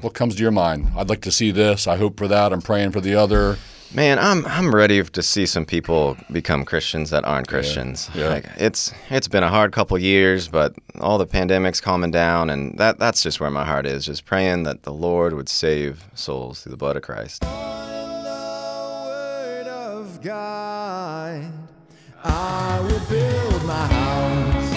What comes to your mind? I'd like to see this. I hope for that. I'm praying for the other. Man, I'm I'm ready to see some people become Christians that aren't Christians. yeah. Like, it's it's been a hard couple years, but all the pandemics calming down, and that that's just where my heart is. Just praying that the Lord would save souls through the blood of Christ. word of God. I will build my house.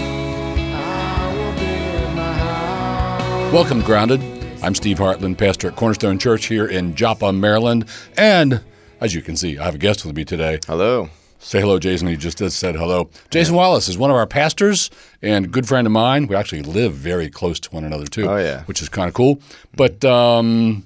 I will build my house. Welcome, Grounded. I'm Steve Hartland, pastor at Cornerstone Church here in Joppa, Maryland. And as you can see, I have a guest with me today. Hello. Say hello, Jason. He just said hello. Jason Wallace is one of our pastors and a good friend of mine. We actually live very close to one another too. Oh, yeah. which is kind of cool. But um,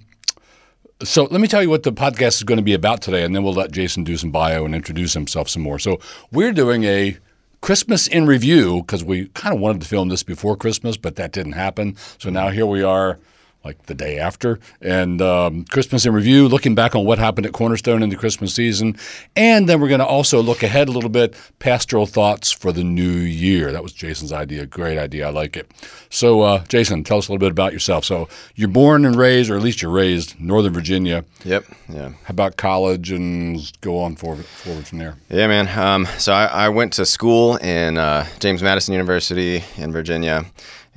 so let me tell you what the podcast is going to be about today, and then we'll let Jason do some bio and introduce himself some more. So we're doing a Christmas in review because we kind of wanted to film this before Christmas, but that didn't happen. So now here we are. Like the day after, and um, Christmas in review, looking back on what happened at Cornerstone in the Christmas season. And then we're going to also look ahead a little bit, pastoral thoughts for the new year. That was Jason's idea. Great idea. I like it. So, uh, Jason, tell us a little bit about yourself. So, you're born and raised, or at least you're raised, Northern Virginia. Yep. Yeah. How about college and go on forward, forward from there? Yeah, man. Um, so I, I went to school in uh, James Madison University in Virginia,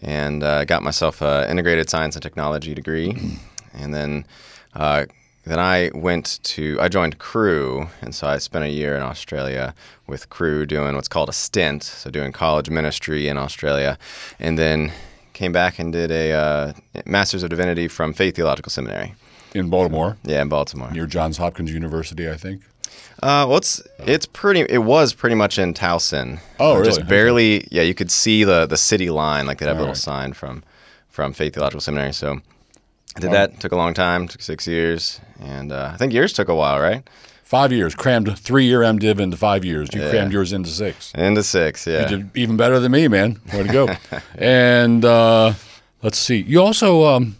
and uh, got myself an integrated science and technology degree, and then uh, then I went to I joined Cru, and so I spent a year in Australia with Cru doing what's called a stint, so doing college ministry in Australia, and then came back and did a uh, Master's of Divinity from Faith Theological Seminary. In Baltimore, Yeah, in Baltimore. near Johns Hopkins University, I think. Uh, well, it's it's pretty. It was pretty much in Towson. Oh, really? Just barely. Yeah, you could see the the city line, like they'd have a little Alright. sign from from Faith Theological Seminary. So I did that. Took a long time. Took six years, and uh, I think yours took a while, right? Five years, crammed three year MDiv into five years. You Yeah. crammed yours into six. Into six. Yeah. You did even better than me, man. Way to go. and uh, let's see. You also, um,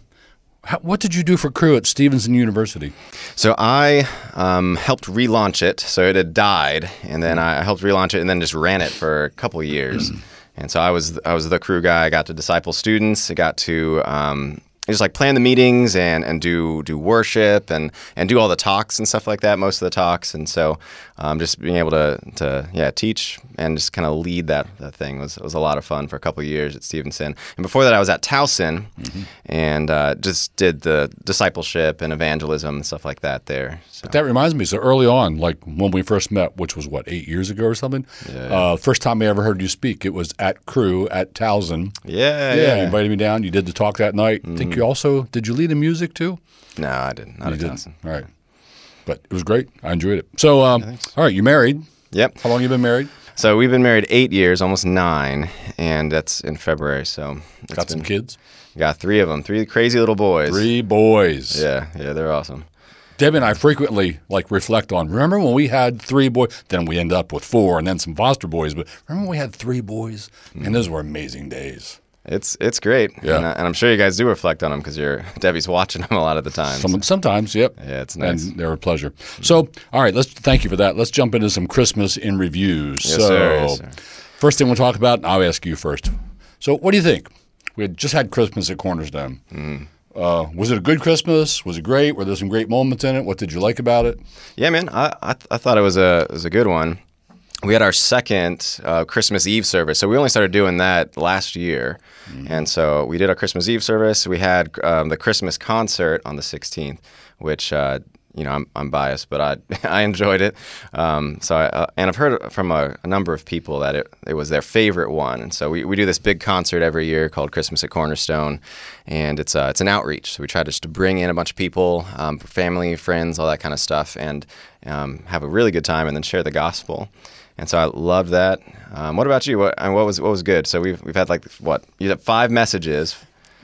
how, what did you do for Cru at Stevenson University? So I um, helped relaunch it. So it had died, and then I helped relaunch it, and then just ran it for a couple years. and so I was I was the Cru guy. I got to disciple students. I got to um, just like plan the meetings and, and do do worship and and do all the talks and stuff like that. Most of the talks, and so um, just being able to to yeah teach and just kind of lead that that thing was was a lot of fun for a couple of years at Stevenson. And before that, I was at Towson, and uh, just did the discipleship and evangelism and stuff like that there. So. That reminds me. So early on, like when we first met, which was what eight years ago or something. Uh, first time I ever heard you speak, it was at Cru at Towson. Yeah, Yeah, yeah. you invited me down. You did the talk that night. I think you also did. You lead the music too. No, I didn't. Not You didn't. Towson. All right, but it was great. I enjoyed it. So, um, all right, you married? Yep. How long you been married? So we've been married eight years, almost nine, and that's in February. So Got some kids? Got three of them, three crazy little boys. Three boys. Yeah, yeah, they're awesome. Debbie and I frequently like reflect on. Remember when we had three boys? Then we end up with four, and then some foster boys. But remember when we had three boys? And those were amazing days. It's it's great. Yeah. and, I, and I'm sure you guys do reflect on them because you're Debbie's watching them a lot of the time. Some, sometimes, yep. Yeah, it's nice. And they're a pleasure. So, all right, let's thank you for that. Let's jump into some Christmas in reviews. Yes, so, sir. Yes, sir. first thing we'll talk about, I'll ask you first. So, what do you think? We had just had Christmas at Cornerstone. Mm-hmm. Uh, was it a good Christmas? Was it great? Were there some great moments in it? What did you like about it? Yeah, man, I I, th- I thought it was a it was a good one. We had our second uh, Christmas Eve service, so we only started doing that last year, and so we did our Christmas Eve service. We had um, the Christmas concert on the 16th, which uh, you know I'm, I'm biased, but I I enjoyed it. Um, so I, uh, and I've heard from a, a number of people that it, it was their favorite one, and so we, we do this big concert every year called Christmas at Cornerstone, and it's uh, it's an outreach. So we try just to bring in a bunch of people, um, family, friends, all that kind of stuff, and um, have a really good time, and then share the gospel. And so I loved that. Um, what about you? What and what was what was good? So we've we've had like what you had five messages.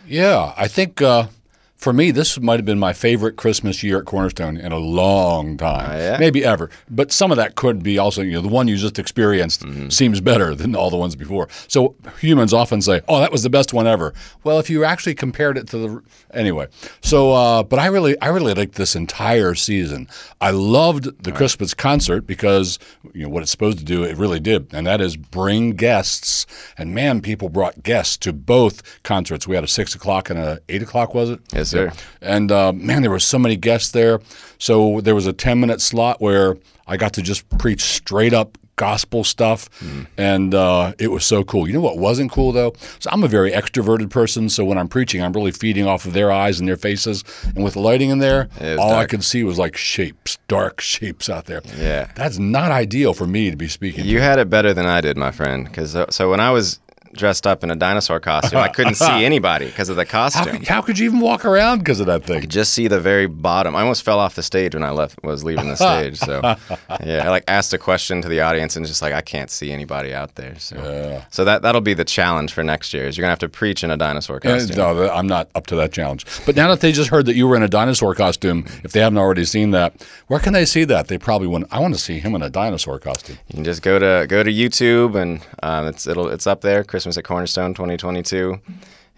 Yeah, I think uh, for me, this might have been my favorite Christmas year at Cornerstone in a long time, Oh, yeah? maybe ever. But some of that could be also, you know, the one you just experienced Mm-hmm. seems better than all the ones before. So humans often say, "Oh, that was the best one ever." Well, if you actually compared it to the anyway, so uh, but I really, I really liked this entire season. I loved the Christmas concert because you know what it's supposed to do. It really did, and that is bring guests. And man, people brought guests to both concerts. We had a six o'clock and a eight o'clock, was it? Yes, Yes, sir. And uh, man, there were so many guests there. So there was a 10 minute slot where I got to just preach straight up gospel stuff. And uh, it was so cool. You know what wasn't cool though? So I'm a very extroverted person. So when I'm preaching, I'm really feeding off of their eyes and their faces. And with the lighting in there, all I could see was like shapes, dark shapes out there. Yeah. That's not ideal for me to be speaking. You had it better than I did, my friend. Because so when I was dressed up in a dinosaur costume, I couldn't see anybody because of the costume. could, how could you even walk around because of that thing? I could just see the very bottom. I almost fell off the stage when I left was leaving the stage. So yeah, I like asked a question to the audience and just like I can't see anybody out there. So so that that'll be the challenge for next year. Is you're gonna have to preach in a dinosaur costume. No, I'm not up to that challenge. But now that they just heard that you were in a dinosaur costume, if they haven't already seen that, where can they see that? They probably want. I want to see him in a dinosaur costume. You can just go to go to YouTube and um, it's it'll it's up there. Christmas at Cornerstone 2022,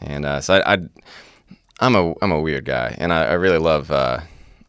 and uh, so I, I I'm a I'm a weird guy, and I, I really love uh,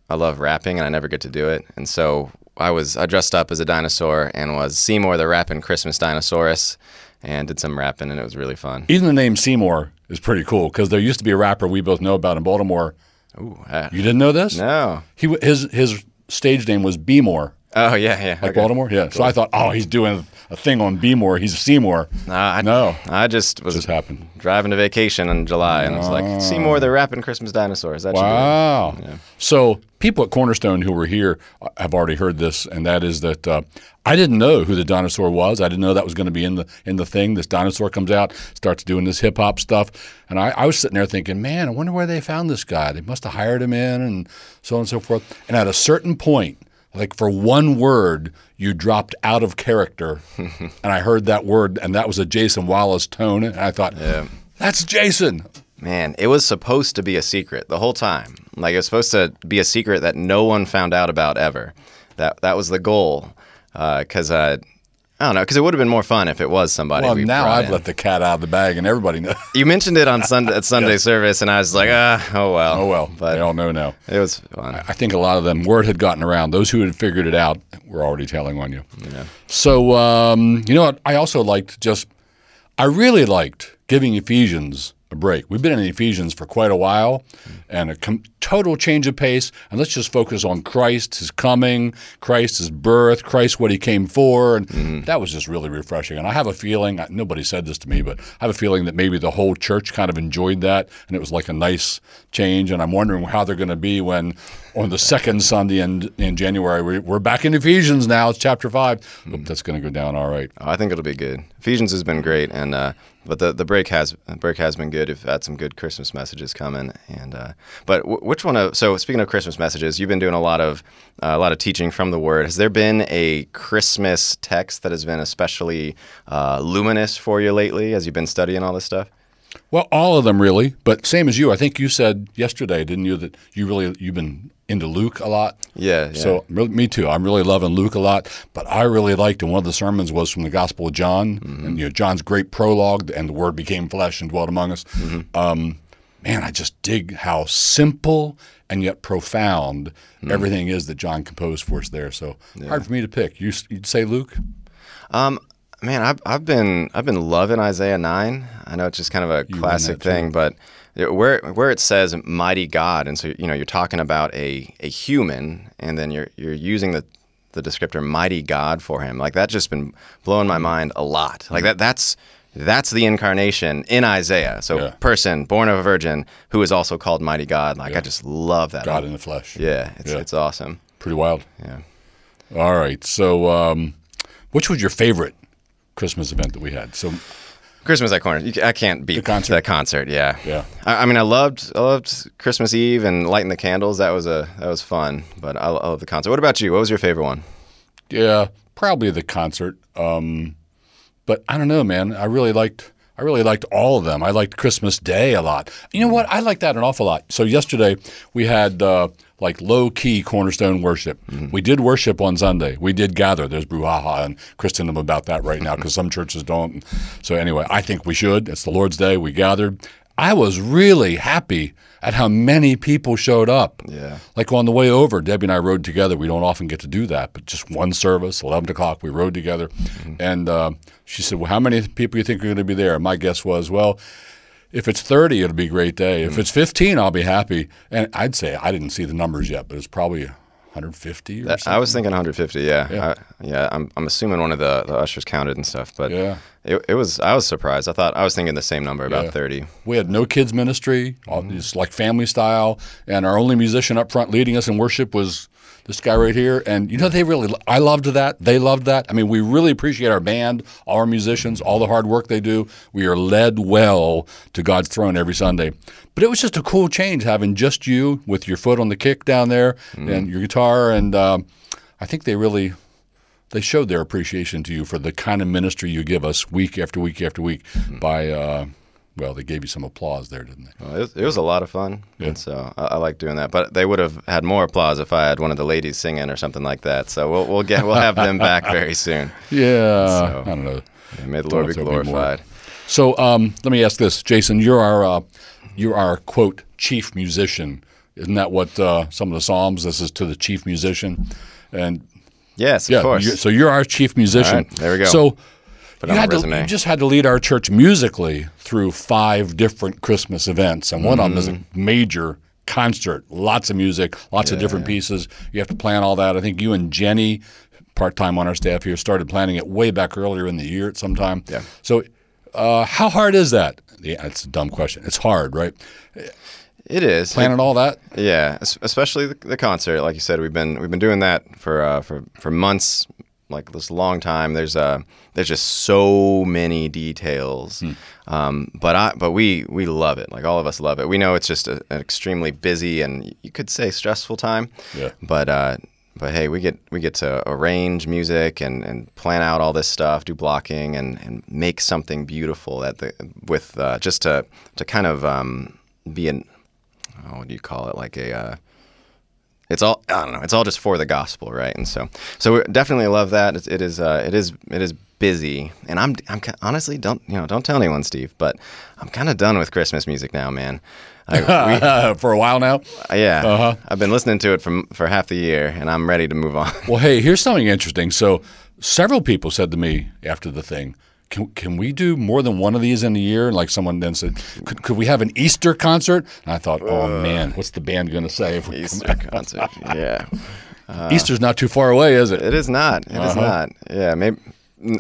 I love rapping, and I never get to do it, and so I was I dressed up as a dinosaur and was Seymour the rapping Christmas dinosaurus, and did some rapping, and it was really fun. Even the name Seymour is pretty cool because there used to be a rapper we both know about in Baltimore. Ooh, uh, You didn't know this? no. He his his stage name was Beemore, Oh yeah, yeah. like okay. Baltimore. Yeah. So I thought, oh, he's doing a thing on Beemore. He's a Seymour. Nah, I, No. I just was Just happened. driving to vacation in July, and I was like, Seymour the rapping Christmas dinosaurs. That should be. Wow. So people at Cornerstone who were here uh, have already heard this, and that is that uh, I didn't know who the dinosaur was. I didn't know that was going to be in the in the thing. This dinosaur comes out, starts doing this hip hop stuff, and I, I was sitting there thinking, man, I wonder where they found this guy. They must have hired him in, and so on and so forth. And at a certain point. Like for one word, you dropped out of character, and I heard that word, and that was a Jason Wallace tone, and I thought, "That's Jason." Man, it was supposed to be a secret the whole time. Like it was supposed to be a secret that no one found out about ever. That that was the goal. Because uh, I don't know. Because it would have been more fun if it was somebody. Well, we now I've in. let the cat out of the bag, and everybody knows. You mentioned it on Sunday at Sunday service, and I was like, ah, oh well. Oh well, But they all know now. it was fun. I think a lot of them word had gotten around. Those who had figured it out were already telling on you. Yeah. So um, you know what? I also liked just. I really liked giving Ephesians a break. We've been in Ephesians for quite a while, and a com- total change of pace. And let's just focus on Christ, His coming, Christ, His birth, Christ, what He came for, and that was just really refreshing. And I have a feeling nobody said this to me, but I have a feeling that maybe the whole church kind of enjoyed that, and it was like a nice change. And I'm wondering how they're going to be when on the second Sunday in, in January we, we're back in Ephesians now. It's chapter five. Hope that's going to go down all right. Oh, I think it'll be good. Ephesians has been great, and uh, but the, the break has break has been good. We've had some good Christmas messages coming, and uh, but w- which one of so speaking of Christmas messages, you've been doing a lot of uh, a lot of teaching from the Word. Has there been a Christmas text that has been especially uh, luminous for you lately as you've been studying all this stuff? Well, all of them really, but same as you. I think you said yesterday, didn't you, that you really you've been into Luke a lot. Yeah, yeah. So re- me too. I'm really loving Luke a lot, but I really liked, and one of the sermons was from the Gospel of John, and you know John's great prologue, and the Word became flesh and dwelt among us. Um, man, I just dig how simple and yet profound everything is that John composed for us there. So hard for me to pick. You you'd say Luke? Um, man, I've, I've been I've been loving Isaiah nine. I know it's just kind of a classic thing, but where where it says mighty God, and so you know you're talking about a, a human, and then you're you're using the the descriptor mighty God for him. Like that's just been blowing my mind a lot. Like that that's that's the incarnation in Isaiah. So Yeah. person born of a virgin who is also called mighty God. Like I just love that. God in the flesh. Yeah, it's Yeah. it's awesome. Pretty wild. Yeah. All right. So, um, which was your favorite Christmas event that we had? So, Christmas at Corner. I can't beat The concert? that concert. Yeah, Yeah. I, I mean, I loved I loved Christmas Eve and lighting the candles. That was a that was fun. But I, I love the concert. What about you? What was your favorite one? yeah, probably the concert. Um, but I don't know, man. I really liked. I really liked all of them. I liked Christmas Day a lot. You know what? I like that an awful lot. So yesterday we had uh, like low key cornerstone worship. We did worship on Sunday. We did gather. There's brouhaha and Kristen about that right now because some churches don't. So anyway, I think we should. It's the Lord's Day. We gathered. I was really happy at how many people showed up. Yeah. Like on the way over, Debbie and I rode together. We don't often get to do that, but just one service, 11 o'clock, we rode together. And uh, she said, Well, how many people you think are going to be there? And my guess was, Well, If it's 30, it'll be a great day. If mm. it's 15, I'll be happy. And I'd say I didn't see the numbers yet, but it's probably 150 or something. I was thinking 150. Yeah, yeah. I, yeah I'm, I'm assuming one of the, the ushers counted and stuff, but Yeah. it, it was. I was surprised. I thought I was thinking the same number, about Yeah. 30. We had no kids ministry, all, mm. just like family style, and our only musician up front leading us in worship was this guy right here. And you know, they really, I loved that. They loved that. I mean, we really appreciate our band, our musicians, all the hard work they do. We are led well to God's throne every Sunday. But it was just a cool change having just you with your foot on the kick down there and your guitar. And um, I think they really they showed their appreciation to you for the kind of ministry you give us week after week after week by uh, well they gave you some applause there didn't they Well, it, was, it was a lot of fun, and so I, I like doing that. But they would have had more applause if I had one of the ladies singing or something like that. So we'll we'll get we'll have them back very soon. yeah So- i don't know And may the Lord be if there'll be glorified. so um, let me ask this jason you're our uh, you're our quote chief musician isn't that what uh, some of the psalms this is to the chief musician and Yes, of yeah course. you're- so you're our chief musician right, there we go. so Put you, had to, you just had to lead our church musically through five different Christmas events, and one of them is a Mm-hmm. major concert, lots of music, lots of different pieces. You have to plan all that. I think you and Jenny, part time on our staff here, started planning it way back earlier in the year at some time. Yeah. So, uh, how hard is that? Yeah, it's a dumb question. It's hard, right? it is. Planning all that. Yeah, especially the, the concert. Like you said, we've been we've been doing that for uh, for for months, like this long time. There's uh there's just so many details, um, but I but we we love it. Like all of us love it. We know it's just a, an extremely busy and you could say stressful time. Yeah. But uh, but hey, we get we get to arrange music and, and plan out all this stuff, do blocking, and, and make something beautiful at the with uh, just to to kind of um, be an oh, what do you call it? Like a, uh, it's all I don't know. It's all just for the gospel, right? And so, so we definitely love that. It's, it is, uh, it is, it is busy. And I'm, I'm honestly don't, you know, don't tell anyone, Steve, but I'm kind of done with Christmas music now, man. I, For a while now. yeah, Uh-huh. I've been listening to it for for half the year, and I'm ready to move on. Well, hey, here's something interesting. So, several people said to me after the thing, can, can we do more than one of these in a year? And like someone then said, could, could we have an Easter concert? And I thought, oh man, what's the band going to say? If we Easter concert, yeah. Easter's not too far away, is it? It is not. It is not. Yeah, maybe.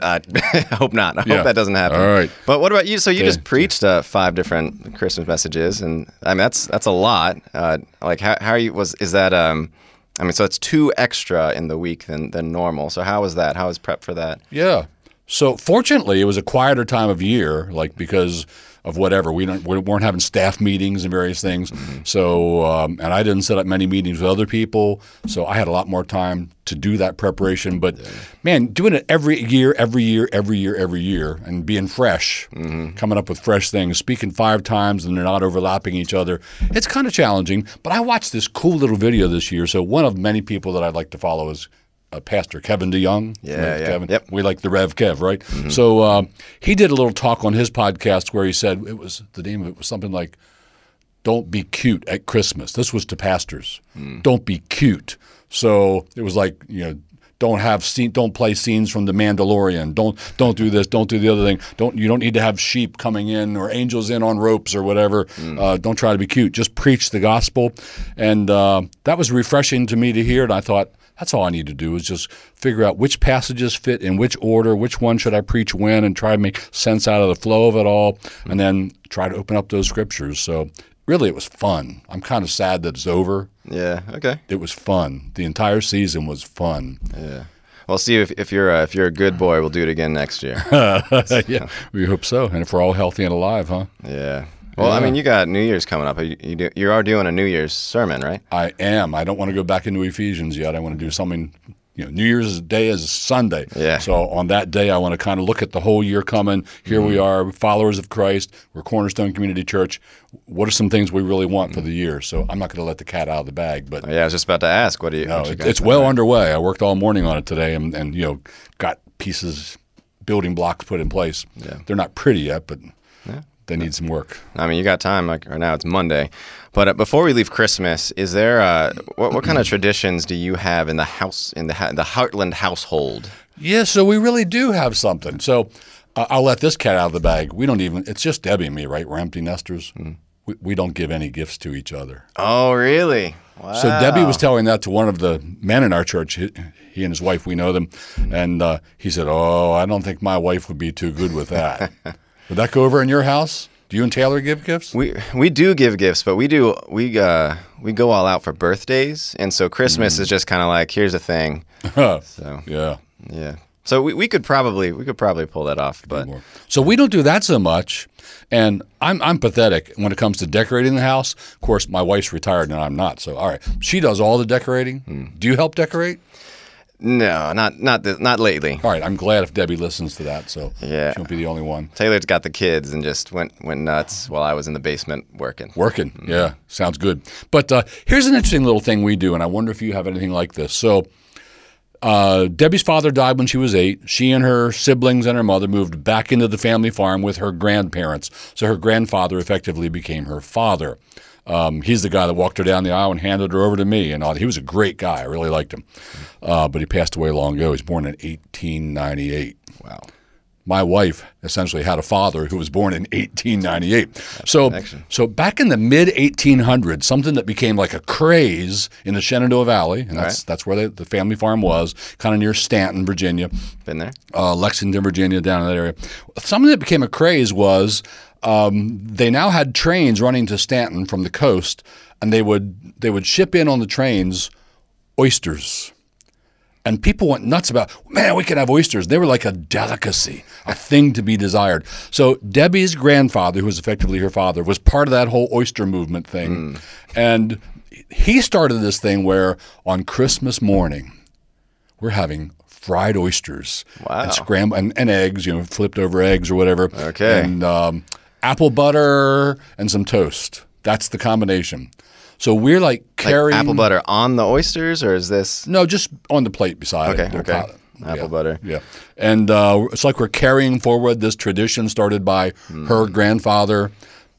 I I hope not. I Yeah. hope that doesn't happen. All right. But what about you? So you just preached uh, five different Christmas messages, and I mean that's that's a lot. Uh, like how how are you was is that um, I mean so it's two extra in the week than than normal. So how was that? How was prep for that? Yeah. So fortunately, it was a quieter time of year, like because of whatever we don't we weren't having staff meetings and various things. So um, and I didn't set up many meetings with other people, so I had a lot more time to do that preparation. But man, doing it every year, every year, every year, every year, and being fresh, coming up with fresh things, speaking five times and they're not overlapping each other, it's kind of challenging. But I watched this cool little video this year. So one of many people that I'd like to follow is uh, Pastor Kevin DeYoung. Yeah, yeah. Kevin. Yep. We like the Rev Kev, right? So um, he did a little talk on his podcast where he said it was the name of it was something like "Don't be cute at Christmas." This was to pastors. Don't be cute. So it was like you know. Don't have scene, don't play scenes from The Mandalorian. Don't don't do this. Don't do the other thing. Don't you don't need to have sheep coming in or angels in on ropes or whatever. Uh, don't try to be cute. Just preach the gospel, and uh, that was refreshing to me to hear. And I thought, that's all I need to do is just figure out which passages fit in which order, which one should I preach when, and try to make sense out of the flow of it all, and then try to open up those scriptures. So really, it was fun. I'm kind of sad that it's over. Yeah. Okay. It was fun. The entire season was fun. Yeah. Well, Steve, if, if you're a, if you're a good boy, we'll do it again next year. yeah, we hope so. And if we're all healthy and alive, huh? yeah. Well, I mean, you got New Year's coming up. You, you, do, you are doing a New Year's sermon, right? I am. I don't want to go back into Ephesians yet. I want to do something. You know, New Year's Day is Sunday. Yeah. So on that day, I want to kind of look at the whole year coming. Here we mm-hmm. are, followers of Christ. We're Cornerstone Community Church. What are some things we really want for the mm-hmm. year? So I'm not going to let the cat out of the bag, but Yeah, I was just about to ask. What do you? no, you it, it's well underway. I worked all morning on it today, and, and you know, got pieces, building blocks put in place. Yeah. They're not pretty yet, but they need some work. I mean, you got time. Like right now, it's Monday. But uh, before we leave Christmas, is there uh, what, what kind of traditions do you have in the house in the ha- the Hartland household? Yeah, so we really do have something. So I- I'll let this cat out of the bag. We don't even. It's just Debbie and me, right? We're empty nesters. Hmm. We, we don't give any gifts to each other. Oh, really? Wow. So Debbie was telling that to one of the men in our church. He, he and his wife, we know them, and uh, he said, "Oh, I don't think my wife would be too good with that." would that go over in your house? Do you and Taylor give gifts? We we do give gifts, but we do we uh we go all out for birthdays, and so Christmas is just kind of like here's a thing. So yeah. yeah, so we, we could probably we could probably pull that off, but. So we don't do that so much. And I'm I'm pathetic when it comes to decorating the house. Of course, my wife's retired and I'm not. So all right, she does all the decorating. Do you help decorate? No, not not th- not lately. All right, I'm glad if Debbie listens to that. So Yeah. she won't be the only one Taylor's got the kids and just went went nuts while I was in the basement working. working. Yeah, sounds good. But uh, here's an interesting little thing we do, and I wonder if you have anything like this. So. Uh, Debbie's father died when she was eight. She and her siblings and her mother moved back into the family farm with her grandparents. So her grandfather effectively became her father. Um, he's the guy that walked her down the aisle and handed her over to me. And all. he was a great guy. I really liked him. Uh, but he passed away long ago. He was born in 1898 Wow. my wife essentially had a father who was born in 1898. So, connection. so back in the mid 1800s, something that became like a craze in the Shenandoah Valley, and that's right. that's where the, the family farm was, kind of near Staunton, Virginia, Been there? uh, Lexington, Virginia, down in that area. Something that became a craze was um, they now had trains running to Staunton from the coast, and they would they would ship in on the trains oysters. And people went nuts about, man, we can have oysters. They were like a delicacy, a thing to be desired. So Debbie's grandfather, who was effectively her father, was part of that whole oyster movement thing. And he started this thing where on Christmas morning, we're having fried oysters Wow. and scram and, and eggs, you know, flipped over eggs or whatever. Okay. And um, apple butter and some toast. That's the combination. So we're like Like carrying apple butter on the oysters, or is this no, just on the plate beside it. Okay, okay. Apple Yeah, butter. Yeah. And uh, it's like we're carrying forward this tradition started by Hmm. her grandfather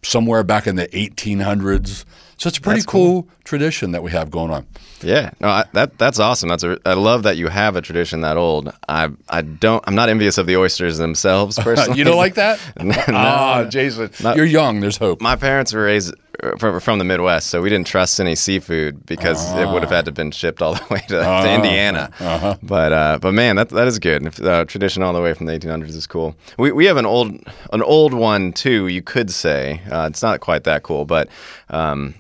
somewhere back in the 1800s. So it's a pretty That's cool, tradition that we have going on. Yeah, no, I, that that's awesome. That's a, I love that you have a tradition that old. I I don't. I'm not envious of the oysters themselves personally. you don't like that? No, ah, Jason, Not- you're young. There's hope. My parents were raised from, from the Midwest, so we didn't trust any seafood because it would have had to been shipped all the way to, to Indiana. Uh-huh. But uh, but man, that that is good. If, Uh, tradition all the way from the 1800s is cool. We we have an old an old one too. You could say uh, it's not quite that cool, but. Um,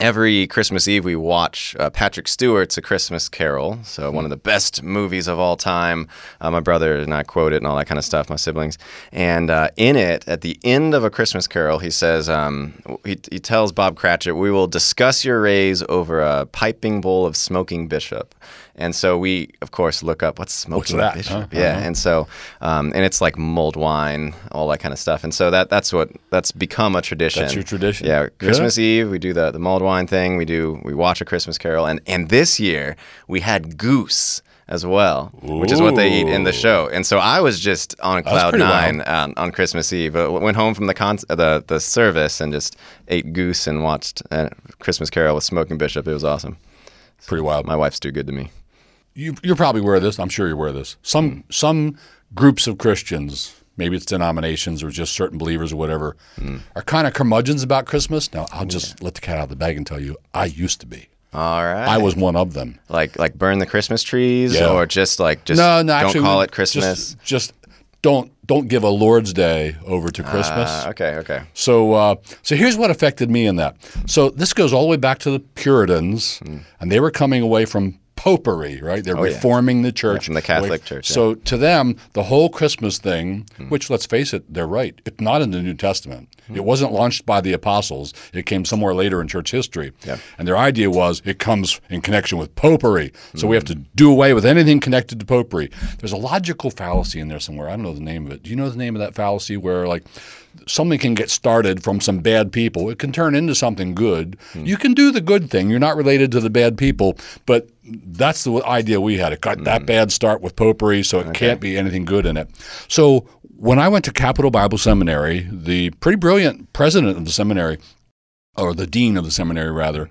Every Christmas Eve, we watch uh, Patrick Stewart's A Christmas Carol. So, one of the best movies of all time. Uh, my brother and I quote it and all that kind of stuff, my siblings. And uh, in it, at the end of A Christmas Carol, he says, um, he, he tells Bob Cratchit, We will discuss your raise over a piping bowl of smoking bishop. And so we, of course, look up what's smoking that, bishop. huh? Yeah, Uh-huh. and so um, and it's like mulled wine, all that kind of stuff. And so that that's what that's become a tradition. That's your tradition? Yeah, Yeah. Christmas Eve we do the the mulled wine thing. We do we watch a Christmas Carol, and and this year we had goose as well, which is what they eat in the show. And so I was just on cloud nine on, on Christmas Eve. Uh, went home from the con- the the service and just ate goose and watched uh, Christmas Carol with Smoking Bishop. It was awesome. Pretty wild. My wife's too good to me. You, you're probably aware of this. I'm sure you're aware of this. Some some groups of Christians, maybe it's denominations or just certain believers or whatever, are kind of curmudgeons about Christmas. Now, I'll just let the cat out of the bag and tell you, I used to be. All right. I was one of them. like like burn the Christmas trees, Yeah. or just like just no, no, don't actually, call it Christmas. Just, just don't don't give a Lord's Day over to Christmas. Ah, okay, okay. So, uh, so here's what affected me in that. So this goes all the way back to the Puritans, and they were coming away from popery, right? They're. Oh, yeah. reforming the church from the Catholic Church, yeah. So to them, the whole Christmas thing, Hmm. which let's face it, they're right. It's not in the New Testament. Hmm. It wasn't launched by the apostles. It came somewhere later in church history. Yeah. And their idea was it comes in connection with popery. So we have Hmm. to do away with anything connected to popery. There's a logical fallacy in there somewhere. I don't know the name of it. Do you know the name of that fallacy where like something can get started from some bad people. It can turn into something good. You can do the good thing. You're not related to the bad people, but that's the idea we had. It got that bad start with popery, so it can't be anything good in it. So when I went to Capital Bible Seminary, the pretty brilliant president of the seminary, or the dean of the seminary rather,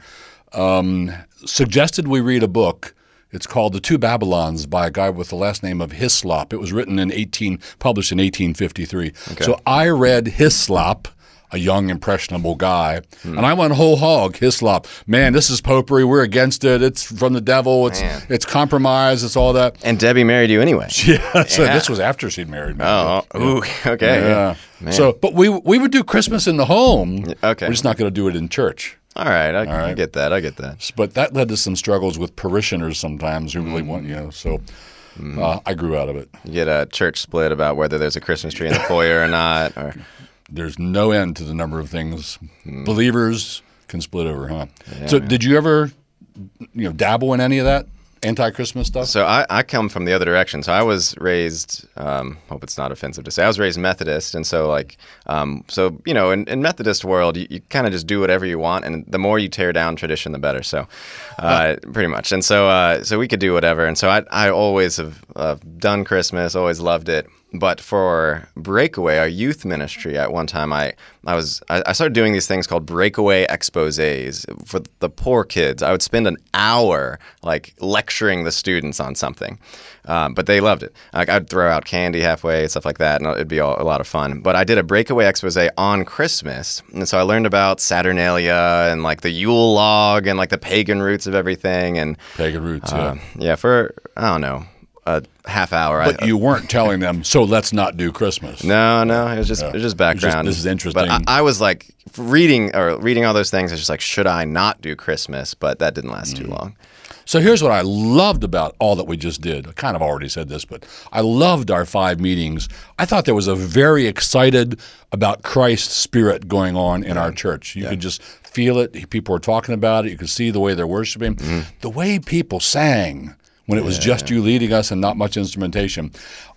um, suggested we read a book. It's called The Two Babylons by a guy with the last name of Hislop. It was written in 18, published in 1853. So I read Hislop, a young, impressionable guy, Hmm. and I went whole hog, Hislop. Man, this is popery. We're against it. It's from the devil. It's Man. it's compromise. It's all that. And Debbie married you anyway. Yeah. So Yeah. this was after she'd married me. Oh, ooh, okay. Yeah. Man. So, but we we would do Christmas in the home. okay. We're just not going to do it in church. All right, I, I get that. I get that. But that led to some struggles with parishioners sometimes who really want you know. So uh, I grew out of it. You get a church split about whether there's a Christmas tree in the foyer or not. Or There's no end to the number of things Hmm. believers can split over, huh? So did you ever, you know, dabble in any of that anti-Christmas stuff? so I, I come from the other direction. So I was raised. Um, hope it's not offensive to say I was raised Methodist, and so like, um, so you know, in, in Methodist world, you, you kind of just do whatever you want, and the more you tear down tradition, the better. So, uh, pretty much. And so, uh, so we could do whatever. And so I, I always have uh, done Christmas, always loved it. But for Breakaway, our youth ministry, at one time I I was I, I started doing these things called Breakaway exposés for the poor kids. I would spend an hour like lecturing the students on something, um, but they loved it. Like I'd throw out candy halfway, stuff like that, and it'd be all, a lot of fun. But I did a Breakaway exposé on Christmas, and so I learned about Saturnalia and like the Yule log and like the pagan roots of everything, and Pagan roots, uh, yeah. yeah, for I don't know a half hour. I, But you weren't telling them, so let's not do Christmas. no, no, it was just it was just background. this is interesting. But I, I was like reading or reading all those things. I was just like, should I not do Christmas? But that didn't last Mm. too long. So here's what I loved about all that we just did. I kind of already said this, but I loved our five meetings. I thought there was a very excited about Christ's spirit going on in our church. You could just feel it. People were talking about it. You could see the way they're worshiping. The way people sang when it was just you leading us and not much instrumentation.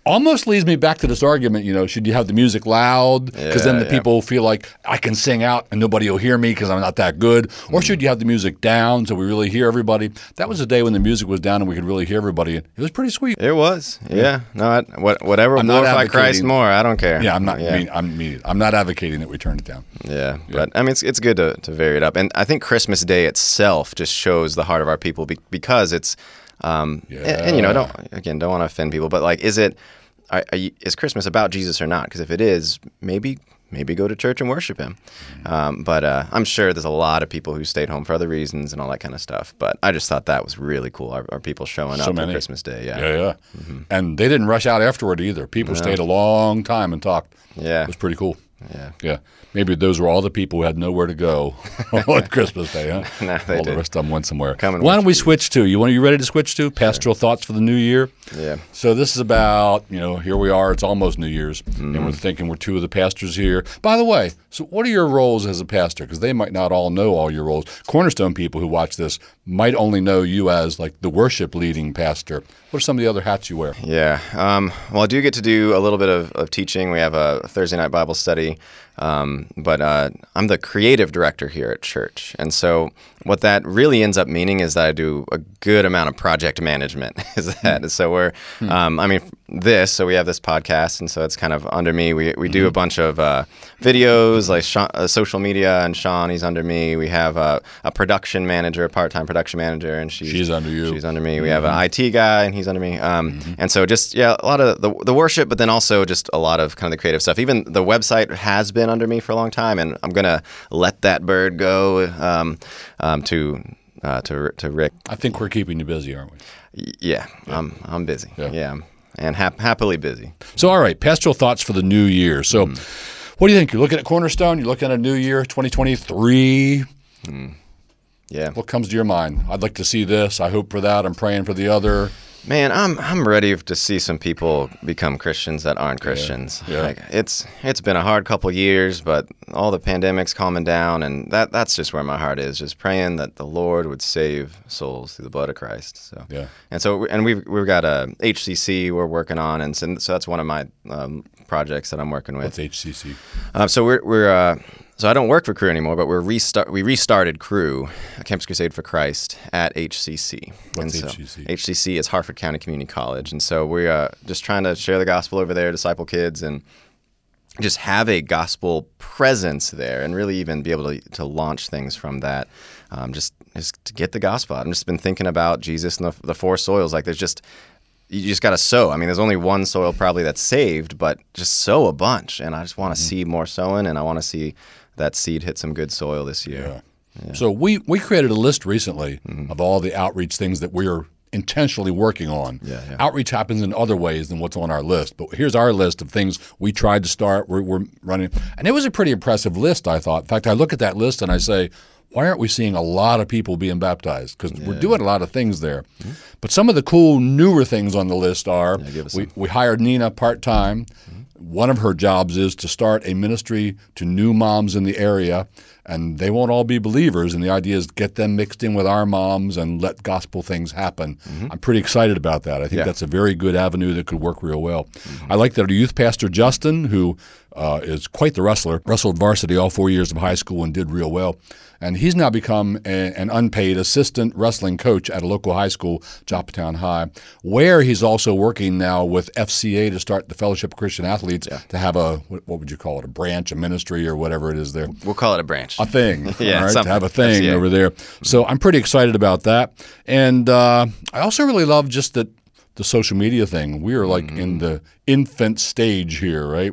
Almost leads me back to this argument you know should you have the music loud? Because then the yeah. people feel like i can sing out and nobody will hear me because i'm not that good. Or should you have the music down so we really hear everybody? That was a day when the music was down and we could really hear everybody. It was pretty sweet. It was, yeah. No, I, what, whatever I'm not glorify Christ more. I don't care. yeah i'm not Yeah, mean, I'm, mean, I'm not advocating that we turn it down. Yeah. But I mean, it's it's good to, to vary it up, and I think Christmas Day itself just shows the heart of our people be, because it's, um, and, and, you know, don't again don't want to offend people, but like, is it, are, are you, is Christmas about Jesus or not? Because if it is, maybe maybe go to church and worship Him. Mm-hmm. Um, but uh, I'm sure there's a lot of people who stayed home for other reasons and all that kind of stuff. But I just thought that was really cool. Our, our people showing So up many. on Christmas Day, yeah. yeah yeah and they didn't rush out afterward either people stayed a long time and talked Yeah. it was pretty cool Yeah. yeah maybe those were all the people who had nowhere to go on christmas day huh No, they all the rest of them went somewhere Come why don't we switch to you want you ready to switch to pastoral thoughts for the new year Yeah. So this is about, you know, here we are, it's almost New Year's, and we're thinking we're two of the pastors here. By the way, so what are your roles as a pastor? Because they might not all know all your roles. Cornerstone people who watch this might only know you as like the worship leading pastor. What are some of the other hats you wear? Yeah. Um, well, I do get to do a little bit of, of teaching. We have a Thursday night Bible study, um, but uh, I'm the creative director here at church. And so, what that really ends up meaning is that I do a good amount of project management. Is that so? We're, um, I mean, this. So we have this podcast, and so it's kind of under me. We we do a bunch of uh, videos, like Sean, uh, social media, and Sean, he's under me. We have a, a production manager, a part time production manager, and she's She's under you. She's under me. We have an IT guy, and he's under me. Um, And so just yeah, a lot of the, the worship, but then also just a lot of kind of the creative stuff. Even the website has been under me for a long time, and I'm gonna let that bird go um, um, to uh, to to Rick. I think we're keeping you busy, aren't we? Y- Yeah, I'm I'm busy. Yeah. Yeah, and hap- happily busy. So, all right, pastoral thoughts for the new year. So, what do you think? You're looking at Cornerstone, you're looking at a new year, 2023. Yeah, What comes to your mind? I'd like to see this. I hope for that. I'm praying for the other. Man, I'm I'm ready to see some people become Christians that aren't Christians. yeah. Like it's it's been a hard couple years, but all the pandemics calming down, and that that's just where my heart is, just praying that the Lord would save souls through the blood of Christ. So Yeah. and so and we've we've got a HCC we're working on, and so, so that's one of my um, projects that I'm working with. What's HCC? Uh, so we're we're uh, so I don't work for Cru anymore, but we're restart we restarted Cru, Campus Crusade for Christ at HCC. What's so HCC? HCC is Harford County Community College, and so we're uh, just trying to share the gospel over there, disciple kids, and just have a gospel presence there, and really even be able to, to launch things from that. Um, just is to get the gospel out. I've just been thinking about Jesus and the, the four soils. Like there's just you just got to sow. I mean, there's only one soil probably that's saved, but just sow a bunch. And I just want to see more sowing, and I want to see that seed hit some good soil this year. So we we created a list recently mm-hmm. of all the outreach things that we're intentionally working on. Yeah, yeah. Outreach happens in other ways than what's on our list, but here's our list of things we tried to start. We're, we're running, and it was a pretty impressive list. I thought. In fact, I look at that list and I say. Why aren't we seeing a lot of people being baptized? Because we're doing a lot of things there. Mm-hmm. But some of the cool newer things on the list are we, we hired Nina part time. Mm-hmm. One of her jobs is to start a ministry to new moms in the area, and they won't all be believers. And the idea is get them mixed in with our moms and let gospel things happen. Mm-hmm. I'm pretty excited about that. I think Yeah. that's a very good avenue that could work real well. I like that our youth pastor Justin, who uh, is quite the wrestler, wrestled varsity all four years of high school and did real well. And he's now become a, an unpaid assistant wrestling coach at a local high school, Joppatowne High, where he's also working now with FCA to start the Fellowship of Christian Athletes to have a, what what would you call it, a branch, a ministry, or whatever it is there We'll call it a branch. a thing. Yeah, right, to have a thing FCA. over there. So I'm pretty excited about that. And uh, I also really love just that the social media thing. We are like Mm-hmm. in the infant stage here, right?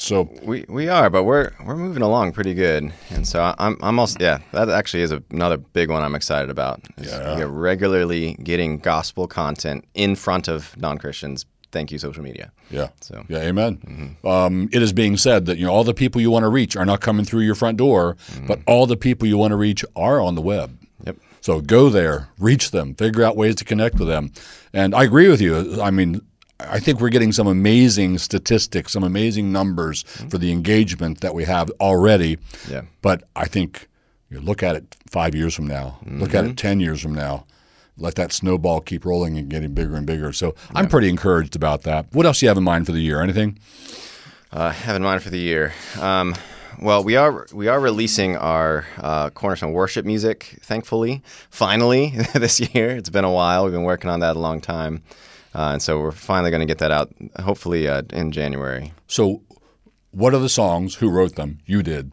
So We we are, but we're we're moving along pretty good, and so I'm I'm also yeah that actually is another big one I'm excited about. Yeah. regularly getting gospel content in front of non Christians. Thank you, social media. yeah, So- yeah, amen. Um, it is being said that you know all the people you want to reach are not coming through your front door, but all the people you want to reach are on the web. Yep. So go there, reach them, figure out ways to connect with them. And I agree with you. I mean, I think we're getting some amazing statistics, some amazing numbers for the engagement that we have already. Yeah. But I think you look at it five years from now, look at it 10 years from now, let that snowball keep rolling and getting bigger and bigger. So I'm pretty encouraged about that. What else do you have in mind for the year? Anything? Uh, have in mind for the year. Um, well, we are we are releasing our uh, Cornerstone worship music. Thankfully, finally this year. It's been a while. We've been working on that a long time, uh, and so we're finally going to get that out. Hopefully uh, in January. So, what are the songs? Who wrote them? You did,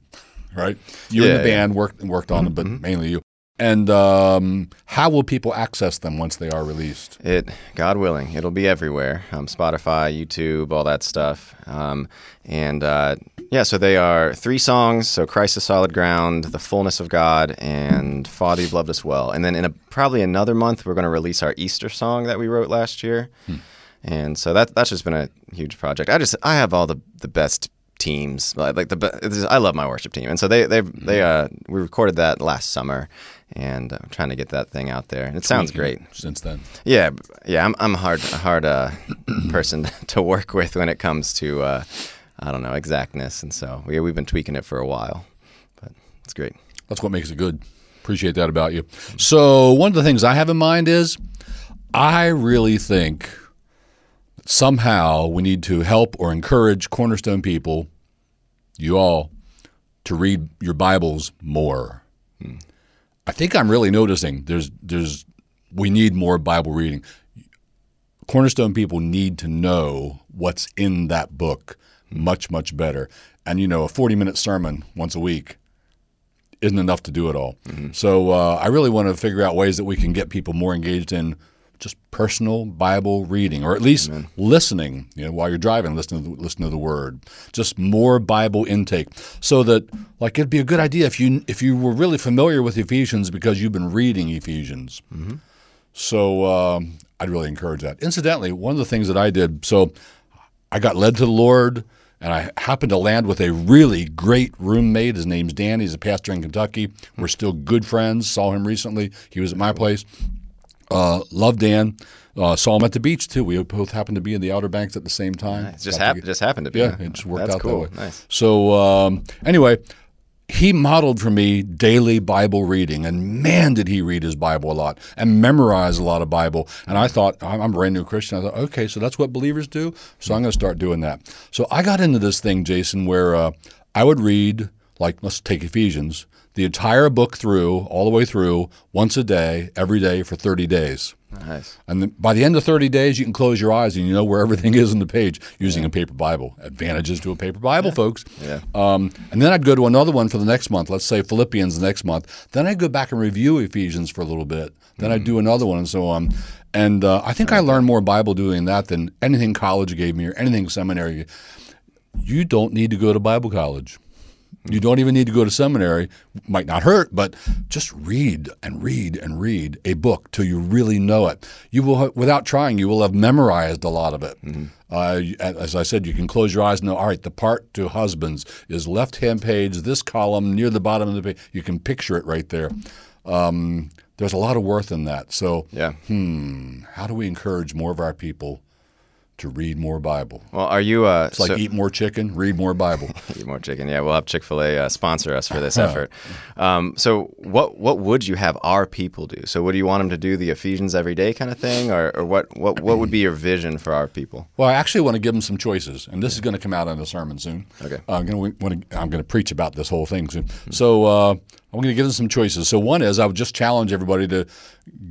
right? You and Yeah, the yeah. band worked worked on them, but mainly you. And um, how will people access them once they are released? It, God willing, it'll be everywhere. Um, Spotify, YouTube, all that stuff. Um, and uh, yeah, so they are three songs. So Christ is solid ground, the fullness of God, and Father you've loved us well. And then in a, probably another month, we're going to release our Easter song that we wrote last year. And so that that's just been a huge project. I just I have all the the best teams like like the be- it's just- I love my worship team, and so they they they uh we recorded that last summer, and I'm trying to get that thing out there, and it sounds great. Since then, Yeah, yeah, I'm I'm a hard a hard uh, person to work with when it comes to uh, I don't know exactness, and so we we've been tweaking it for a while, but it's great. that's what makes it good. Appreciate that about you. So, one of the things I have in mind is I really think somehow we need to help or encourage Cornerstone people, you all, to read your Bibles more. I think I'm really noticing there's there's we need more Bible reading. Cornerstone people need to know what's in that book much much better. And you know, a 40 minute sermon once a week isn't enough to do it all. So uh, I really want to figure out ways that we can get people more engaged in just personal Bible reading, or at least listening. You know, while you're driving, listen to the, listen to the Word. Just more Bible intake, so that like it'd be a good idea if you if you were really familiar with Ephesians because you've been reading Ephesians. So um, I'd really encourage that. Incidentally, one of the things that I did, so I got led to the Lord, and I happened to land with a really great roommate. His name's Dan. He's a pastor in Kentucky. We're still good friends. Saw him recently. He was at my place. Uh, love Dan. Uh, saw him at the beach too. We both happened to be in the Outer Banks at the same time. It just happened. Just happened to be. yeah, it just worked That's out cool. that way. Nice. So um, anyway, he modeled for me daily Bible reading, and man, did he read his Bible a lot and memorize a lot of Bible. And I thought, I'm I'm a brand new Christian. I thought, okay, so that's what believers do. So I'm going to start doing that. So I got into this thing, Jason, where uh, I would read like let's take Ephesians, the entire book through, all the way through, once a day, every day for 30 days. Nice. And by the end of 30 days, you can close your eyes and you know where everything is in the page using a paper Bible. Advantages to a paper Bible, folks. Yeah. Um, and then I'd go to another one for the next month. Let's say Philippians the next month. Then I'd go back and review Ephesians for a little bit. Then I'd do another one and so on. And uh, I think I learned more Bible doing that than anything college gave me or anything seminary. You don't need to go to Bible college. You don't even need to go to seminary. Might not hurt, but just read and read and read a book till you really know it. You will, without trying, you will have memorized a lot of it. Uh, as I said, you can close your eyes and know. All right, the part to husbands is left-hand page, this column near the bottom of the page. You can picture it right there. Um, there's a lot of worth in that. So, Yeah. how do we encourage more of our people to read more Bible? Well, are you? Uh, It's like eat more chicken, read more Bible. Eat more chicken. Yeah, we'll have Chick Fil A uh, sponsor us for this effort. Um, so, what what would you have our people do? So, would you want them to do the Ephesians every day kind of thing, or, or what what what would be your vision for our people? Well, I actually want to give them some choices, and this is going to come out in the sermon soon. Okay. I'm going to, I'm going to preach about this whole thing soon. So uh, I'm going to give them some choices. So one is I would just challenge everybody to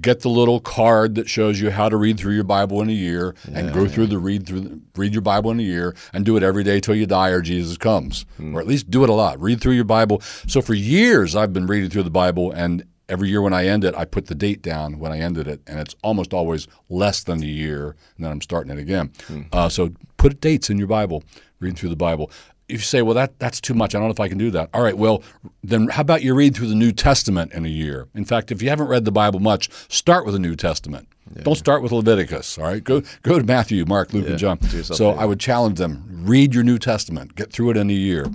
get the little card that shows you how to read through your Bible in a year, and go through the read through the, read your Bible in a year, and do it every day till you die or Jesus comes, or at least do it a lot. Read through your Bible. So for years I've been reading through the Bible and. Every year when I end it, I put the date down when I ended it, and it's almost always less than a year, and then I'm starting it again. Uh, so put dates in your Bible, read through the Bible. If you say, well, that, that's too much, I don't know if I can do that. All right, well, then how about you read through the New Testament in a year? In fact, if you haven't read the Bible much, start with the New Testament. Don't start with Leviticus. All right, go go to Matthew, Mark, Luke, and John. So. I would challenge them: read your New Testament, get through it in a year,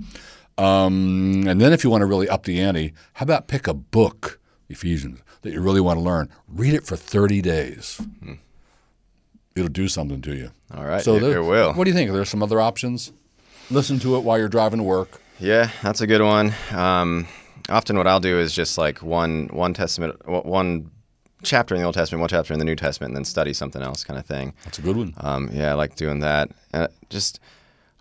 um, and then if you want to really up the ante, how about pick a book, Ephesians, that you really want to learn? Read it for thirty days. It'll do something to you. All right, So there- it will. What do you think? Are there some other options? Listen to it while you're driving to work. Yeah, that's a good one. Um, often, what I'll do is just like one one testament, one chapter in the Old Testament, one chapter in the New Testament, and then study something else, kind of thing. That's a good one. Um, yeah, I like doing that. Uh, just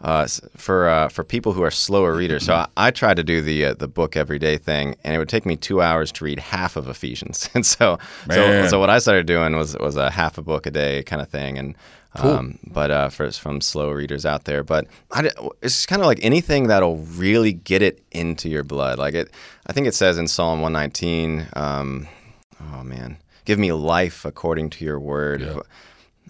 uh, for uh, for people who are slower readers. So I, I try to do the uh, the book every day thing, and it would take me two hours to read half of Ephesians. And so so, so what I started doing was was a half a book a day kind of thing, and. Um, but uh, for from slow readers out there, but I, it's kind of like anything that'll really get it into your blood. Like it, I think it says in Psalm 119. Um, oh man, give me life according to your word. Yeah.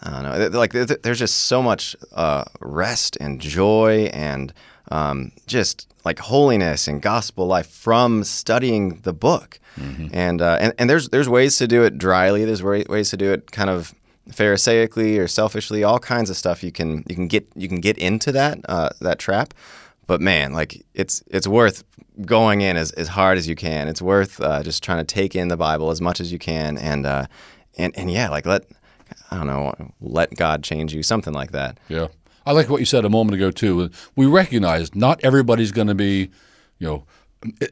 I don't know. Like there's just so much uh, rest and joy and um, just like holiness and gospel life from studying the book. And, uh, and and there's there's ways to do it dryly. There's ways to do it kind of pharisaically or selfishly. All kinds of stuff you can you can get you can get into that uh, that trap. But man, like it's it's worth going in as, as hard as you can. It's worth uh, just trying to take in the Bible as much as you can, and uh, and and yeah, like let I don't know, let God change you, something like that. Yeah. I like what you said a moment ago too. We recognize not everybody's going to be, you know,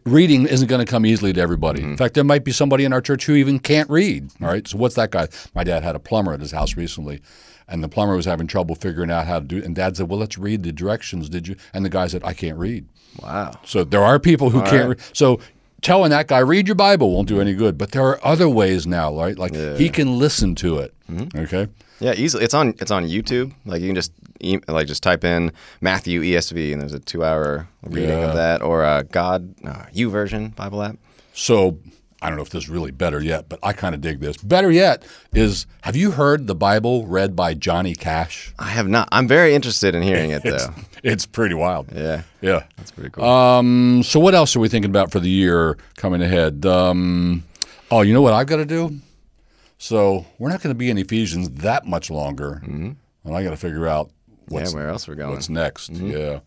reading isn't going to come easily to everybody. Mm-hmm. In fact, there might be somebody in our church who even can't read. All right. So what's that guy? My dad had a plumber at his house recently, and the plumber was having trouble figuring out how to do it. And dad said, "Well, let's read the directions." Did you? And the guy said, "I can't read." Wow. So there are people who can't. Re- so telling that guy read your Bible won't do any good. But there are other ways now, right? Like he can listen to it. Okay. Yeah, easily. It's on it's on YouTube. Like you can just e- like just type in Matthew ESV, and there's a two hour reading Yeah. of that, or a God uh, YouVersion Bible app. So I don't know if this is really better yet, but I kind of dig this. Better yet is have you heard the Bible read by Johnny Cash? I have not. I'm very interested in hearing it It's, though. it's pretty wild. Yeah, Yeah. that's pretty cool. Um, so what else are we thinking about for the year coming ahead? Um, oh, you know what I've got to do? So we're not going to be in Ephesians that much longer, and I got to figure out what's yeah, where else we're going? what's next. Yeah.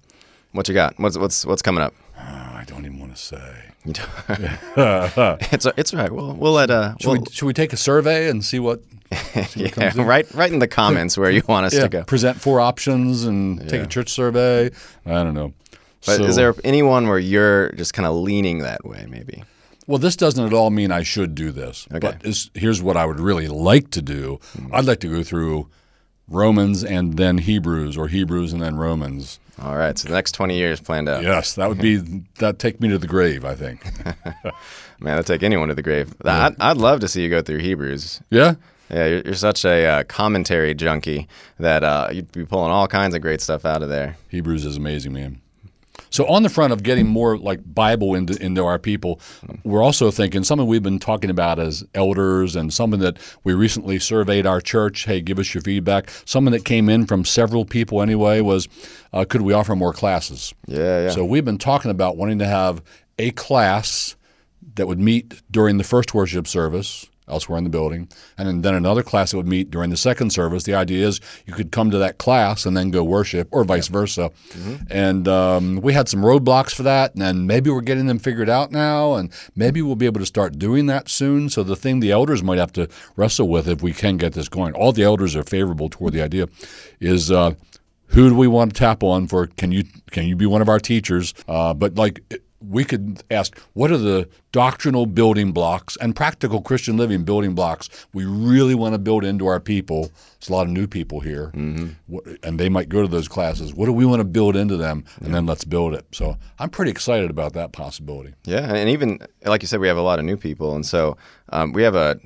What you got? What's what's what's coming up? Oh, I don't even want to say. It's it's all right. We'll we'll let uh Should, we'll, we, should we take a survey and see what? yeah, right right in the comments where you want us Yeah, to go. present four options and take a church survey. I don't know. But So- is there anyone where you're just kind of leaning that way? Maybe. Well, this doesn't at all mean I should do this. Okay. But here's what I would really like to do. I'd like to go through Romans and then Hebrews, or Hebrews and then Romans, All right, so the next 20 years planned out. Yes, that would be that take me to the grave. I think. Man, that'd take anyone to the grave. I'd, I'd love to see you go through Hebrews. Yeah. Yeah, you're, you're such a uh, commentary junkie that uh, you'd be pulling all kinds of great stuff out of there. Hebrews is amazing, man. So on the front of getting more like Bible into, into our people, we're also thinking something we've been talking about as elders and something that we recently surveyed our church. Hey, give us your feedback. Something that came in from several people anyway was, uh, could we offer more classes? Yeah, yeah. So we've been talking about wanting to have a class that would meet during the first worship service elsewhere in the building, and then another class that would meet during the second service. The idea is you could come to that class and then go worship, or vice versa. And um, we had some roadblocks for that, and maybe we're getting them figured out now, and maybe we'll be able to start doing that soon. So the thing the elders might have to wrestle with if we can get this going, all the elders are favorable toward the idea, is. Uh, who do we want to tap on for can you can you be one of our teachers uh, but like we could ask what are the doctrinal building blocks and practical christian living building blocks we really want to build into our people? There's a lot of new people here. What- and they might go to those classes. What do we want to build into them? And then let's build it. So i'm pretty excited about that possibility. Yeah, and even like you said, we have a lot of new people, and so um, we have a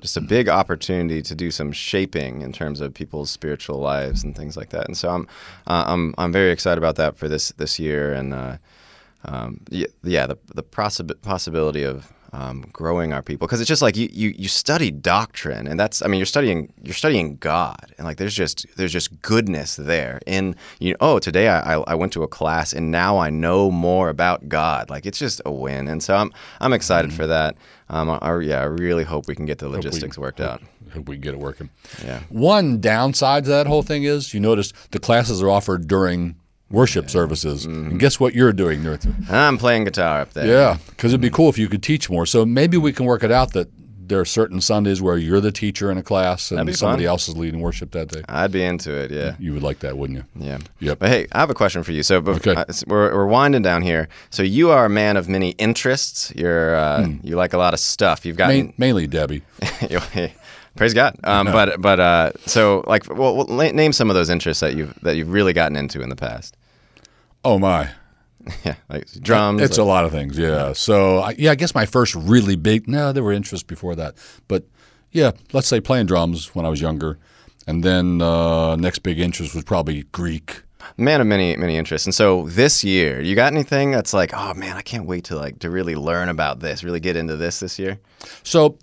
just a big opportunity to do some shaping in terms of people's spiritual lives and things like that. And so I'm uh, I'm I'm very excited about that for this this year, and uh, um, yeah, yeah, the the possi- possibility of um, growing our people. Because it's just like you, you you study doctrine and that's I mean you're studying you're studying God and like there's just there's just goodness there in you oh today I, I I went to a class and now I know more about God. Like it's just a win and so I'm I'm excited for that. Um I, I- yeah I really hope we can get the logistics worked out. hope we can get it working. Yeah. one downside to that whole thing is you notice the classes are offered during worship services and guess what you're doing there I'm playing guitar up there Yeah, because it'd be cool if you could teach more. So maybe we can work it out that there are certain Sundays where you're the teacher in a class and somebody fun. else is leading worship that day. I'd be into it yeah You would like that, wouldn't you? Yeah. Yep. But hey, I have a question for you. So, Okay. we're, we're winding down here. So, you are a man of many interests. You're uh, you like a lot of stuff. You've got Main, mainly Debbie. praise God. Um, But but uh, so like, well, well, name some of those interests that you've that you've really gotten into in the past. Oh my, Yeah, like drums. it's a lot of things. Yeah. So I, yeah, I guess my first really big. No, there were interests before that, but yeah, let's say playing drums when I was younger, and then uh, next big interest was probably Greek. man of many many interests. And so this year, you got anything that's like, oh man, I can't wait to like to really learn about this, really get into this this year. So,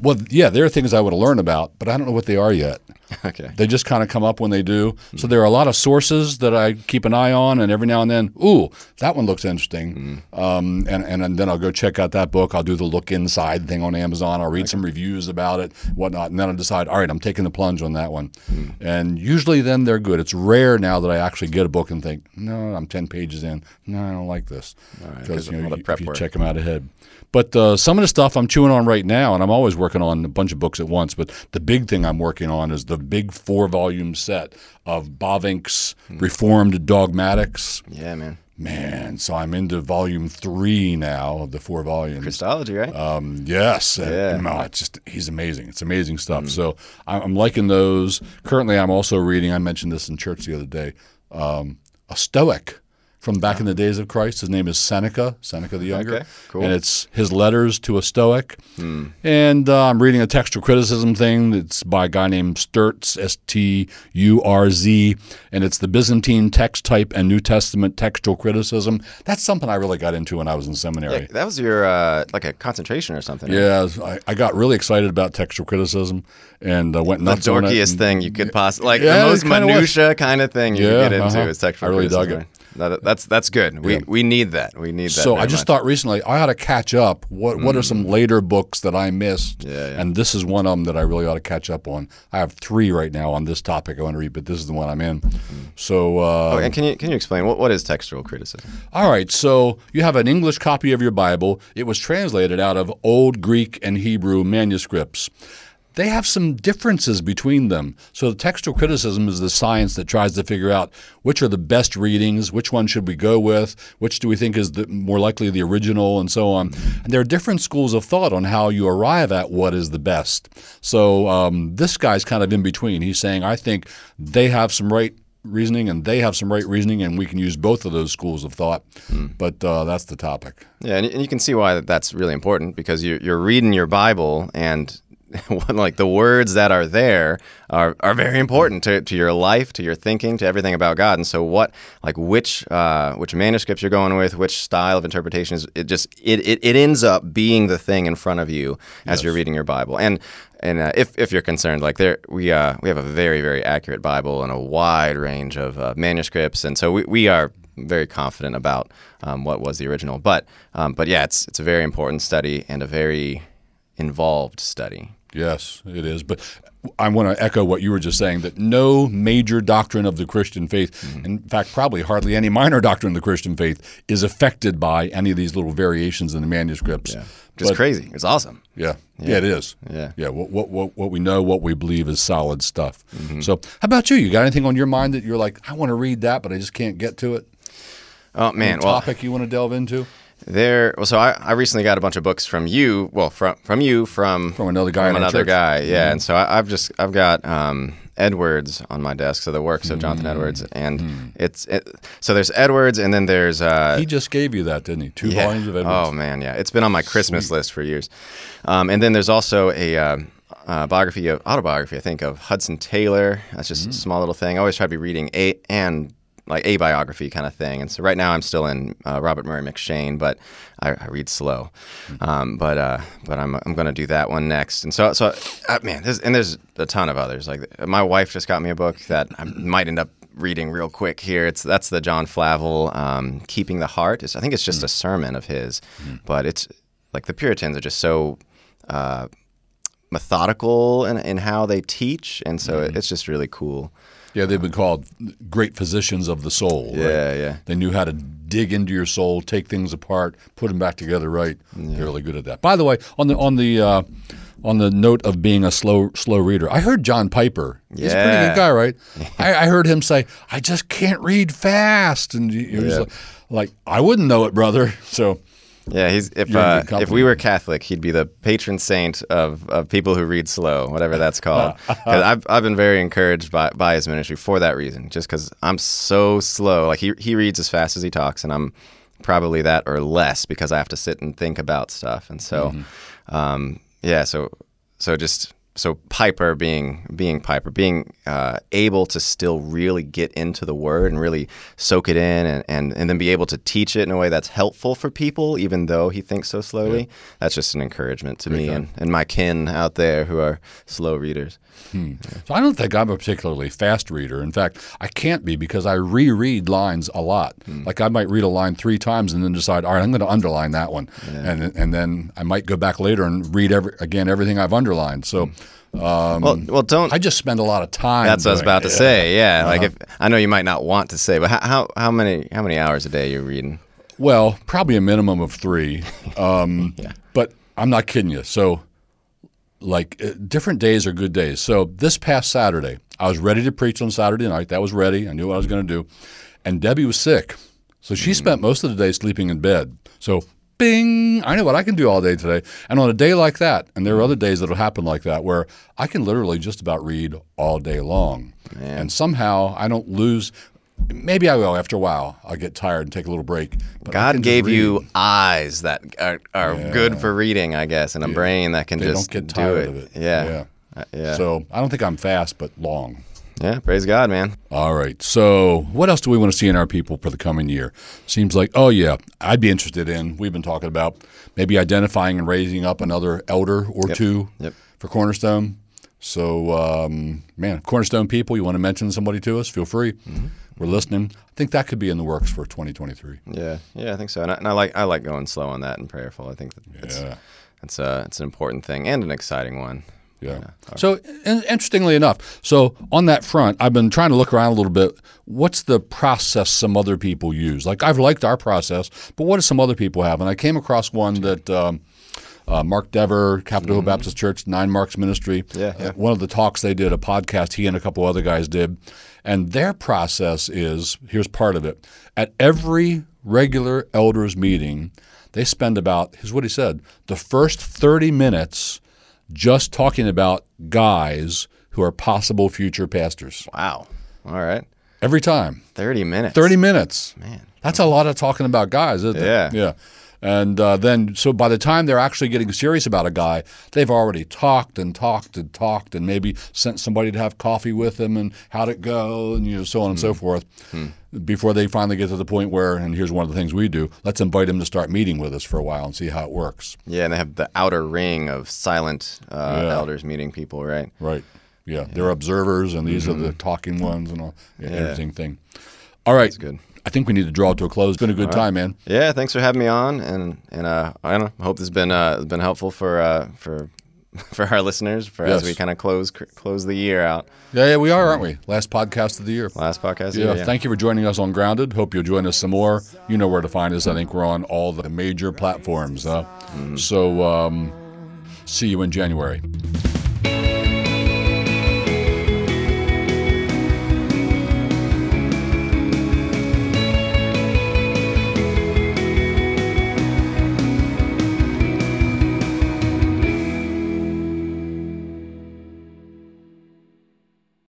well, yeah, there are things I would learn about, but I don't know what they are yet. okay. They just kind of come up when they do. So there are a lot of sources that I keep an eye on, and every now and then, ooh, that one looks interesting. Um, and, and and then I'll go check out that book. I'll do the look inside thing on Amazon. I'll read some reviews about it, whatnot, and then I'll decide, all right, I'm taking the plunge on that one. And usually then they're good. It's rare now that I actually get a book and think, no, I'm 10 pages in. No, I don't like this. Because of you know, you- if you work. check them out ahead. But uh, some of the stuff I'm chewing on right now, and I'm always working on a bunch of books at once. But the big thing I'm working on is the big four volume set of Bavinck's Reformed Dogmatics. Yeah, man. Man, so I'm into volume three now of the four volumes. Christology, right? Um, yes, Yeah. Mm. and, no, it's just he's amazing. It's amazing stuff. So I'm, I'm liking those. Currently, I'm also reading. I mentioned this in church the other day. Um, a Stoic from back in the days of Christ. His name is Seneca, Seneca the Younger, Okay, cool. and it's his letters to a Stoic. Hmm. And uh, I'm reading a textual criticism thing that's by a guy named Sturz, S T U R Z, and it's the Byzantine text type and New Testament textual criticism. That's something I really got into when I was in seminary. Yeah, that was your uh, like a concentration or something. right? Yeah, I, I got really excited about textual criticism and uh, went the nuts on it. dorkiest thing you could possibly like Yeah, the most minutia kind of thing you Yeah, could get into uh-huh. is textual I really dug criticism. That- that's that's good. We Yeah. we need that. We need that. So I just much. thought recently I ought to catch up. What what are some later books that I missed? Mm. Yeah, yeah. And this is one of them that I really ought to catch up on. I have three right now on this topic I want to read, but this is the one I'm in. So uh, Oh, and can you can you explain what what is textual criticism? All right, so you have an English copy of your Bible. It was translated out of Old Greek and Hebrew manuscripts. They have some differences between them. So, the textual criticism is the science that tries to figure out which are the best readings, which one should we go with, which do we think is the, more likely the original, and so on. And there are different schools of thought on how you arrive at what is the best. So, um, this guy's kind of in between. He's saying, I think they have some right reasoning, and they have some right reasoning, and we can use both of those schools of thought. But uh, that's the topic. Yeah, and, and you can see why that's really important because you're, you're reading your Bible and like the words that are there are, are very important to, to your life, to your thinking, to everything about God. And so, what like which uh, which manuscripts you're going with, which style of interpretation is it just it, it, it ends up being the thing in front of you as you're reading your Bible. And and uh, if, if you're concerned, like there we uh, we have a very very accurate Bible and a wide range of uh, manuscripts, and so we, we are very confident about um, what was the original. But um, but yeah, it's it's a very important study and a very involved study. Yes, it is. But I want to echo what you were just saying that no major doctrine of the Christian faith, Mm-hmm. in fact, probably hardly any minor doctrine of the Christian faith, is affected by any of these little variations in the manuscripts. Just But- crazy. It's awesome. Yeah. yeah, it is. Yeah. yeah. What, what what what we know, what we believe is solid stuff. Mm-hmm. So, how about you? You got anything on your mind that you're like, I want to read that, but I just can't get to it? Oh man, Any well topic you want to delve into there. Well, so I, I recently got a bunch of books from you. Well, from from you from from another guy our another? Mm-hmm. guy. Yeah, and so I, I've just I've got um, Edwards on my desk. So the works of Jonathan Mm-hmm. Edwards, and it's it, so there's Edwards, and then there's uh, He just gave you that, didn't he? Two yeah. volumes of Edwards. Oh man, yeah, it's been on my Christmas list for years. Um, and then there's also a uh, uh, biography of autobiography, I think, of Hudson Taylor. That's Mm. just a small little thing. I always try to be reading a and like a biography kind of thing. And so right now I'm still in uh, Robert Murray M'Cheyne, but I, I read slow. Mm. Um, but uh, but I'm I'm going to do that one next. And so so uh, man, there's, and there's a ton of others. Like my wife just got me a book that I might end up reading real quick here. It's that's the John Flavel um, "Keeping the Heart." It's, I think it's just a sermon of his, but it's like the Puritans are just so uh, methodical in, in how they teach, and so it, it's just really cool. Yeah, they've been called great physicians of the soul. right? Yeah, yeah. They knew how to dig into your soul, take things apart, put them back together right. They're really good at that. By the way, on the on the uh, on the note of being a slow slow reader, I heard John Piper. Yeah. He's a pretty good guy, right? I, I heard him say, "I just can't read fast," and he was Yeah. like, like, "I wouldn't know it, brother." So Yeah, he's if uh, if we were Catholic, he'd be the patron saint of, of people who read slow, whatever that's called. 'Cause I've I've been very encouraged by, by his ministry for that reason, just because I'm so slow. Like he he reads as fast as he talks, and I'm probably that or less because I have to sit and think about stuff. And so, um, yeah, so so just so Piper being being Piper being uh, able to still really get into the word and really soak it in and, and, and then be able to teach it in a way that's helpful for people even though he thinks so slowly that's just an encouragement to me and, and my kin out there who are slow readers Hmm. So I don't think I'm a particularly fast reader. In fact, I can't be because I reread lines a lot. Hmm. Like I might read a line three times and then decide, all right, I'm going to underline that one, and and then I might go back later and read every, again everything I've underlined. So hmm. um, well well don't I just spend a lot of time. that's what I was about it. to say yeah uh-huh. like if I know you might not want to say but how, how, how many how many hours a day are you reading Well, probably a minimum of three. Um, But I'm not kidding you. So, like, uh, different days are good days. So, this past Saturday, I was ready to preach on Saturday night. That was ready. I knew what I was going to do. And Debbie was sick. So, she spent most of the day sleeping in bed. So, bing, I know what I can do all day today. And on a day like that, and there are other days that'll happen like that, where I can literally just about read all day long. And somehow I don't lose. Maybe I will after a while. I'll get tired and take a little break. But God gave you eyes that are, are good for reading, I guess, and a brain that can They just don't get do tired it. of it. Yeah. Yeah. Uh, yeah. So I don't think I'm fast, but long. yeah. Praise God, man. All right. So what else do we want to see in our people for the coming year? Seems like, oh yeah, I'd be interested in. We've been talking about maybe identifying and raising up another elder or two Yep. for Cornerstone. So um, man, Cornerstone people, you want to mention somebody to us? Feel free. Mm-hmm. We're listening. I think that could be in the works for 2023. Yeah. Yeah. I think so. And I, and I like I like going slow on that and prayerful. I think that it's Yeah. it's a it's an important thing and an exciting one. Yeah. So in- interestingly enough, so on that front, I've been trying to look around a little bit. What's the process some other people use? Like I've liked our process, but what do some other people have? And I came across one that um, uh, Mark Dever, Capitol Hill Baptist Church, Nine Marks Ministry. Yeah, yeah. uh, one of the talks they did, a podcast he and a couple other guys did, and their process is here's part of it. At every regular elders meeting, they spend about here's what he said: the first thirty minutes just talking about guys who are possible future pastors. Wow. All right. every time. 30 minutes. 30 minutes. Man. That's a lot of talking about guys, isn't Yeah. it? Yeah. And uh, then, so by the time they're actually getting serious about a guy, they've already talked and talked and talked, and maybe sent somebody to have coffee with them, and how'd it go, and you know, so on and so Hmm. forth. Before they finally get to the point where, and here's one of the things we do: let's invite him to start meeting with us for a while and see how it works. Yeah, and they have the outer ring of silent uh, Yeah. elders meeting people, right? Right. Yeah. They're observers, and these are the Mm-hmm. talking ones, and all Yeah. everything thing. All right. That's good. I think we need to draw it to a close. It's been a good time, man. Yeah, thanks for having me on, and and uh, I don't know, hope this has been uh, been helpful for uh, for for our listeners for as we kind of close close the year out. Yeah, yeah, we are, aren't we? Last podcast of the year. Last podcast. Yeah, Yeah, thank you for joining us on Grounded. Hope you'll join us some more. You know where to find us. I think we're on all the major platforms. Uh, So, um, see you in January.